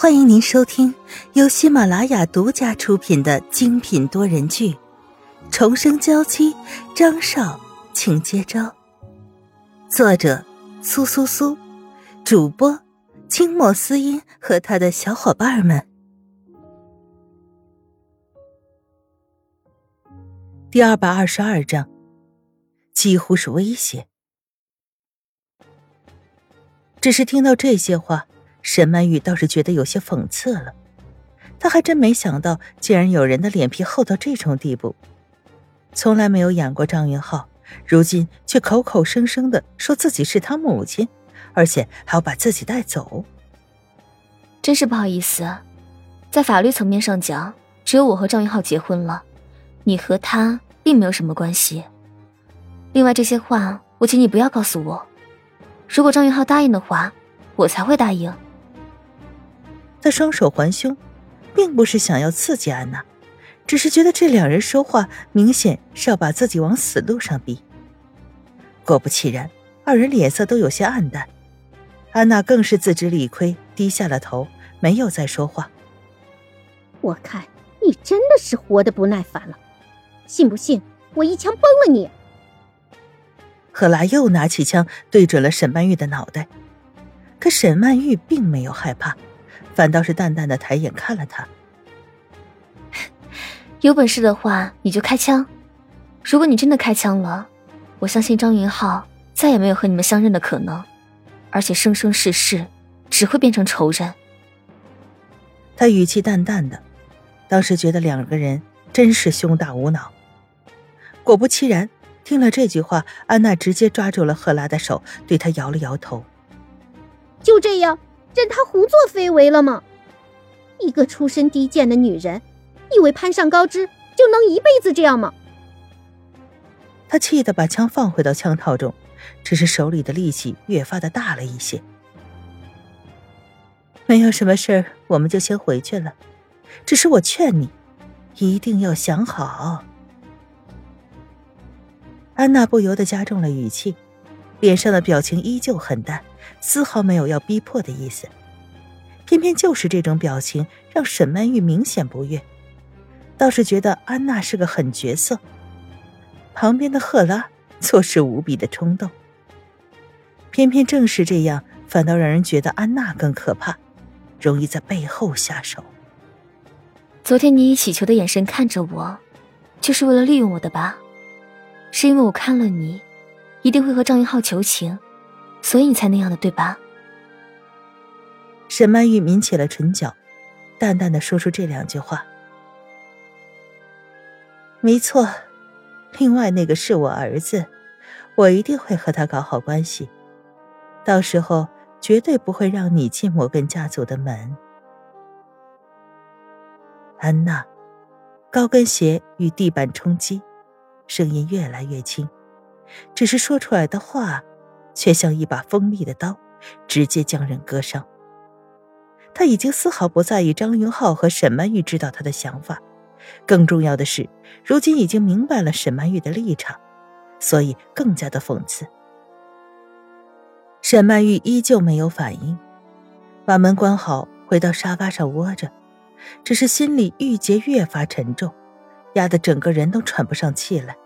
欢迎您收听由喜马拉雅独家出品的精品多人剧《重生娇妻》，张少，请接招。作者：苏苏苏，主播：清墨思音和他的小伙伴们。第二百二十二章，几乎是威胁。只是听到这些话。沈曼玉倒是觉得有些讽刺了，她还真没想到，竟然有人的脸皮厚到这种地步。从来没有养过张云浩，如今却口口声声的说自己是他母亲，而且还要把自己带走。真是不好意思，在法律层面上讲，只有我和张云浩结婚了，你和他并没有什么关系。另外这些话，我请你不要告诉我。如果张云浩答应的话，我才会答应。他双手环胸，并不是想要刺激安娜，只是觉得这两人说话明显是要把自己往死路上逼。果不其然，二人脸色都有些暗淡，安娜更是自知理亏，低下了头，没有再说话。我看你真的是活得不耐烦了，信不信我一枪崩了你？赫拉又拿起枪对准了沈曼玉的脑袋，可沈曼玉并没有害怕。反倒是淡淡的抬眼看了他。有本事的话，你就开枪。如果你真的开枪了，我相信张云浩再也没有和你们相认的可能，而且生生世世只会变成仇人。他语气淡淡的，当时觉得两个人真是胸大无脑。果不其然，听了这句话，安娜直接抓住了赫拉的手，对他摇了摇头。就这样。任他胡作非为了吗？一个出身低贱的女人，以为攀上高枝就能一辈子这样吗？他气得把枪放回到枪套中，只是手里的力气越发的大了一些。没有什么事儿，我们就先回去了。只是我劝你，一定要想好。安娜不由得加重了语气，脸上的表情依旧很淡。丝毫没有要逼迫的意思，偏偏就是这种表情让沈曼玉明显不悦，倒是觉得安娜是个狠角色。旁边的赫拉做事无比的冲动，偏偏正是这样，反倒让人觉得安娜更可怕，容易在背后下手。昨天你以乞求的眼神看着我，就是为了利用我的吧？是因为我看了你，一定会和张云浩求情。所以你才那样的，对吧？沈曼玉抿起了唇角，淡淡的说出这两句话。没错，另外那个是我儿子，我一定会和他搞好关系，到时候绝对不会让你进摩根家族的门。安娜，高跟鞋与地板冲击，声音越来越轻，只是说出来的话。却像一把锋利的刀，直接将人割伤。他已经丝毫不在意张云浩和沈曼玉知道他的想法，更重要的是，如今已经明白了沈曼玉的立场，所以更加的讽刺。沈曼玉依旧没有反应，把门关好，回到沙发上窝着，只是心里郁结越发沉重，压得整个人都喘不上气来。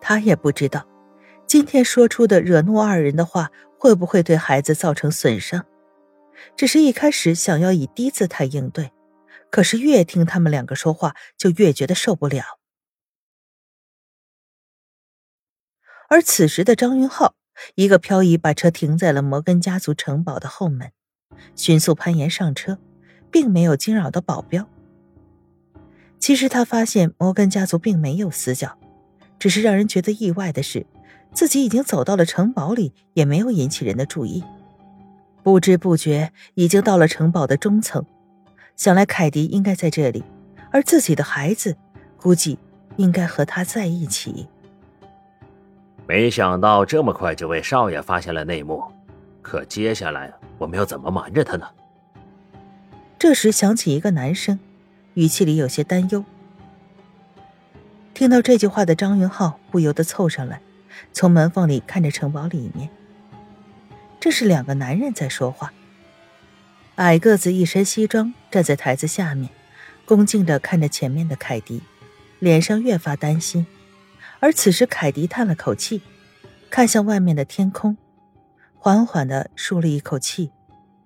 他也不知道。今天说出的惹怒二人的话，会不会对孩子造成损伤？只是一开始想要以低姿态应对，可是越听他们两个说话，就越觉得受不了。而此时的张云浩，一个漂移把车停在了摩根家族城堡的后门，迅速攀岩上车，并没有惊扰到保镖。其实他发现摩根家族并没有死角，只是让人觉得意外的是。自己已经走到了城堡里，也没有引起人的注意。不知不觉已经到了城堡的中层，想来凯迪应该在这里，而自己的孩子估计应该和他在一起。没想到这么快就被少爷发现了内幕，可接下来我们要怎么瞒着他呢？这时响起一个男声，语气里有些担忧。听到这句话的张云浩不由得凑上来。从门缝里看着城堡里面，这是两个男人在说话。矮个子一身西装站在台子下面，恭敬地看着前面的凯迪，脸上越发担心。而此时，凯迪叹了口气，看向外面的天空，缓缓地舒了一口气，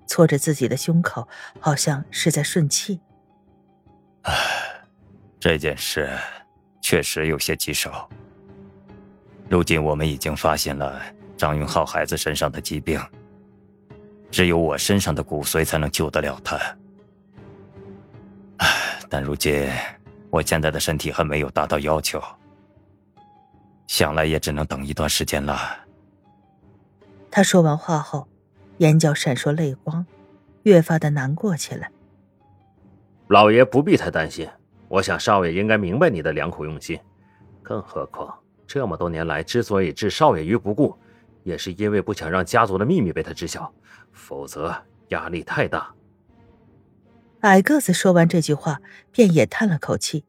搓着自己的胸口，好像是在顺气。唉，这件事确实有些棘手。如今我们已经发现了张云浩孩子身上的疾病。只有我身上的骨髓才能救得了他。唉，但如今我现在的身体还没有达到要求，想来也只能等一段时间了。他说完话后，眼角闪烁泪光，越发的难过起来。老爷不必太担心，我想少爷应该明白你的良苦用心。更何况这么多年来，之所以置少爷于不顾。也是因为不想让家族的秘密被他知晓，否则压力太大。矮个子说完这句话，便也叹了口气。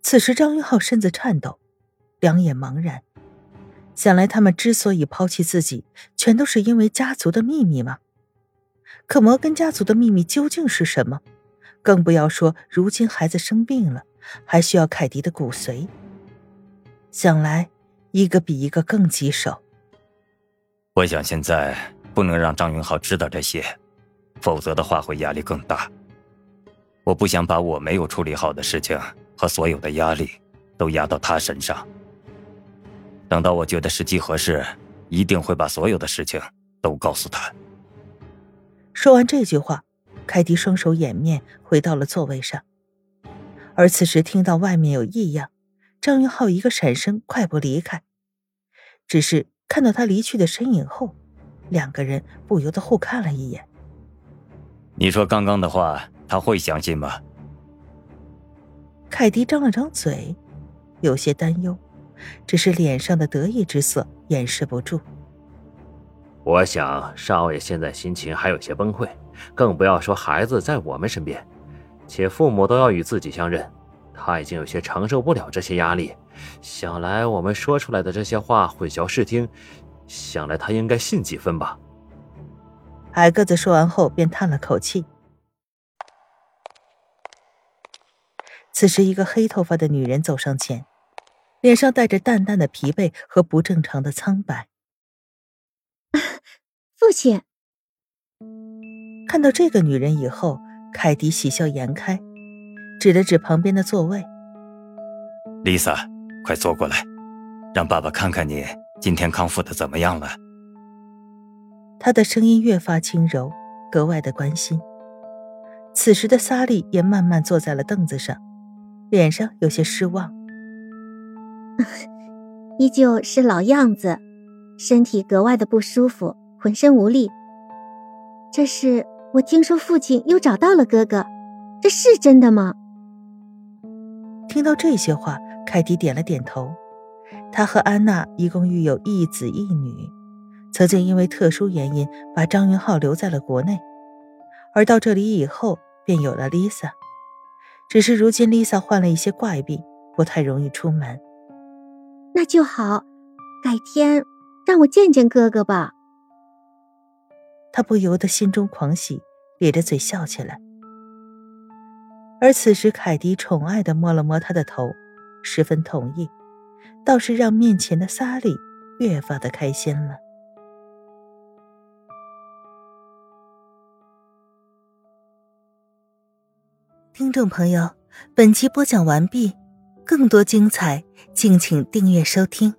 此时张云浩身子颤抖，两眼茫然。想来他们之所以抛弃自己，全都是因为家族的秘密吗？可摩根家族的秘密究竟是什么？更不要说如今孩子生病了，还需要凯迪的骨髓。想来，一个比一个更棘手。我想现在不能让张云浩知道这些，否则的话会压力更大。我不想把我没有处理好的事情和所有的压力都压到他身上。等到我觉得时机合适，一定会把所有的事情都告诉他。说完这句话，凯蒂双手掩面回到了座位上。而此时听到外面有异样，张云浩一个闪身快步离开，只是。看到他离去的身影后，两个人不由得互看了一眼。你说刚刚的话，他会相信吗？凯迪张了张嘴，有些担忧，只是脸上的得意之色掩饰不住。我想少爷现在心情还有些崩溃，更不要说孩子在我们身边，且父母都要与自己相认。他已经有些承受不了这些压力，想来我们说出来的这些话混淆视听，想来他应该信几分吧。矮个子说完后便叹了口气。此时，一个黑头发的女人走上前，脸上带着淡淡的疲惫和不正常的苍白。父亲看到这个女人以后，凯迪喜笑颜开。指了指旁边的座位，Lisa，快坐过来，让爸爸看看你今天康复的怎么样了。他的声音越发轻柔，格外的关心。此时的萨利也慢慢坐在了凳子上，脸上有些失望，依旧是老样子，身体格外的不舒服，浑身无力。这是我听说父亲又找到了哥哥，这是真的吗？听到这些话，凯蒂点了点头。他和安娜一共育有一子一女，曾经因为特殊原因把张云浩留在了国内，而到这里以后便有了 Lisa。只是如今 Lisa 患了一些怪病，不太容易出门。那就好，改天让我见见哥哥吧。他不由得心中狂喜，咧着嘴笑起来。而此时，凯迪宠爱的摸了摸他的头，十分同意，倒是让面前的萨利越发的开心了。听众朋友，本集播讲完毕，更多精彩，敬请订阅收听。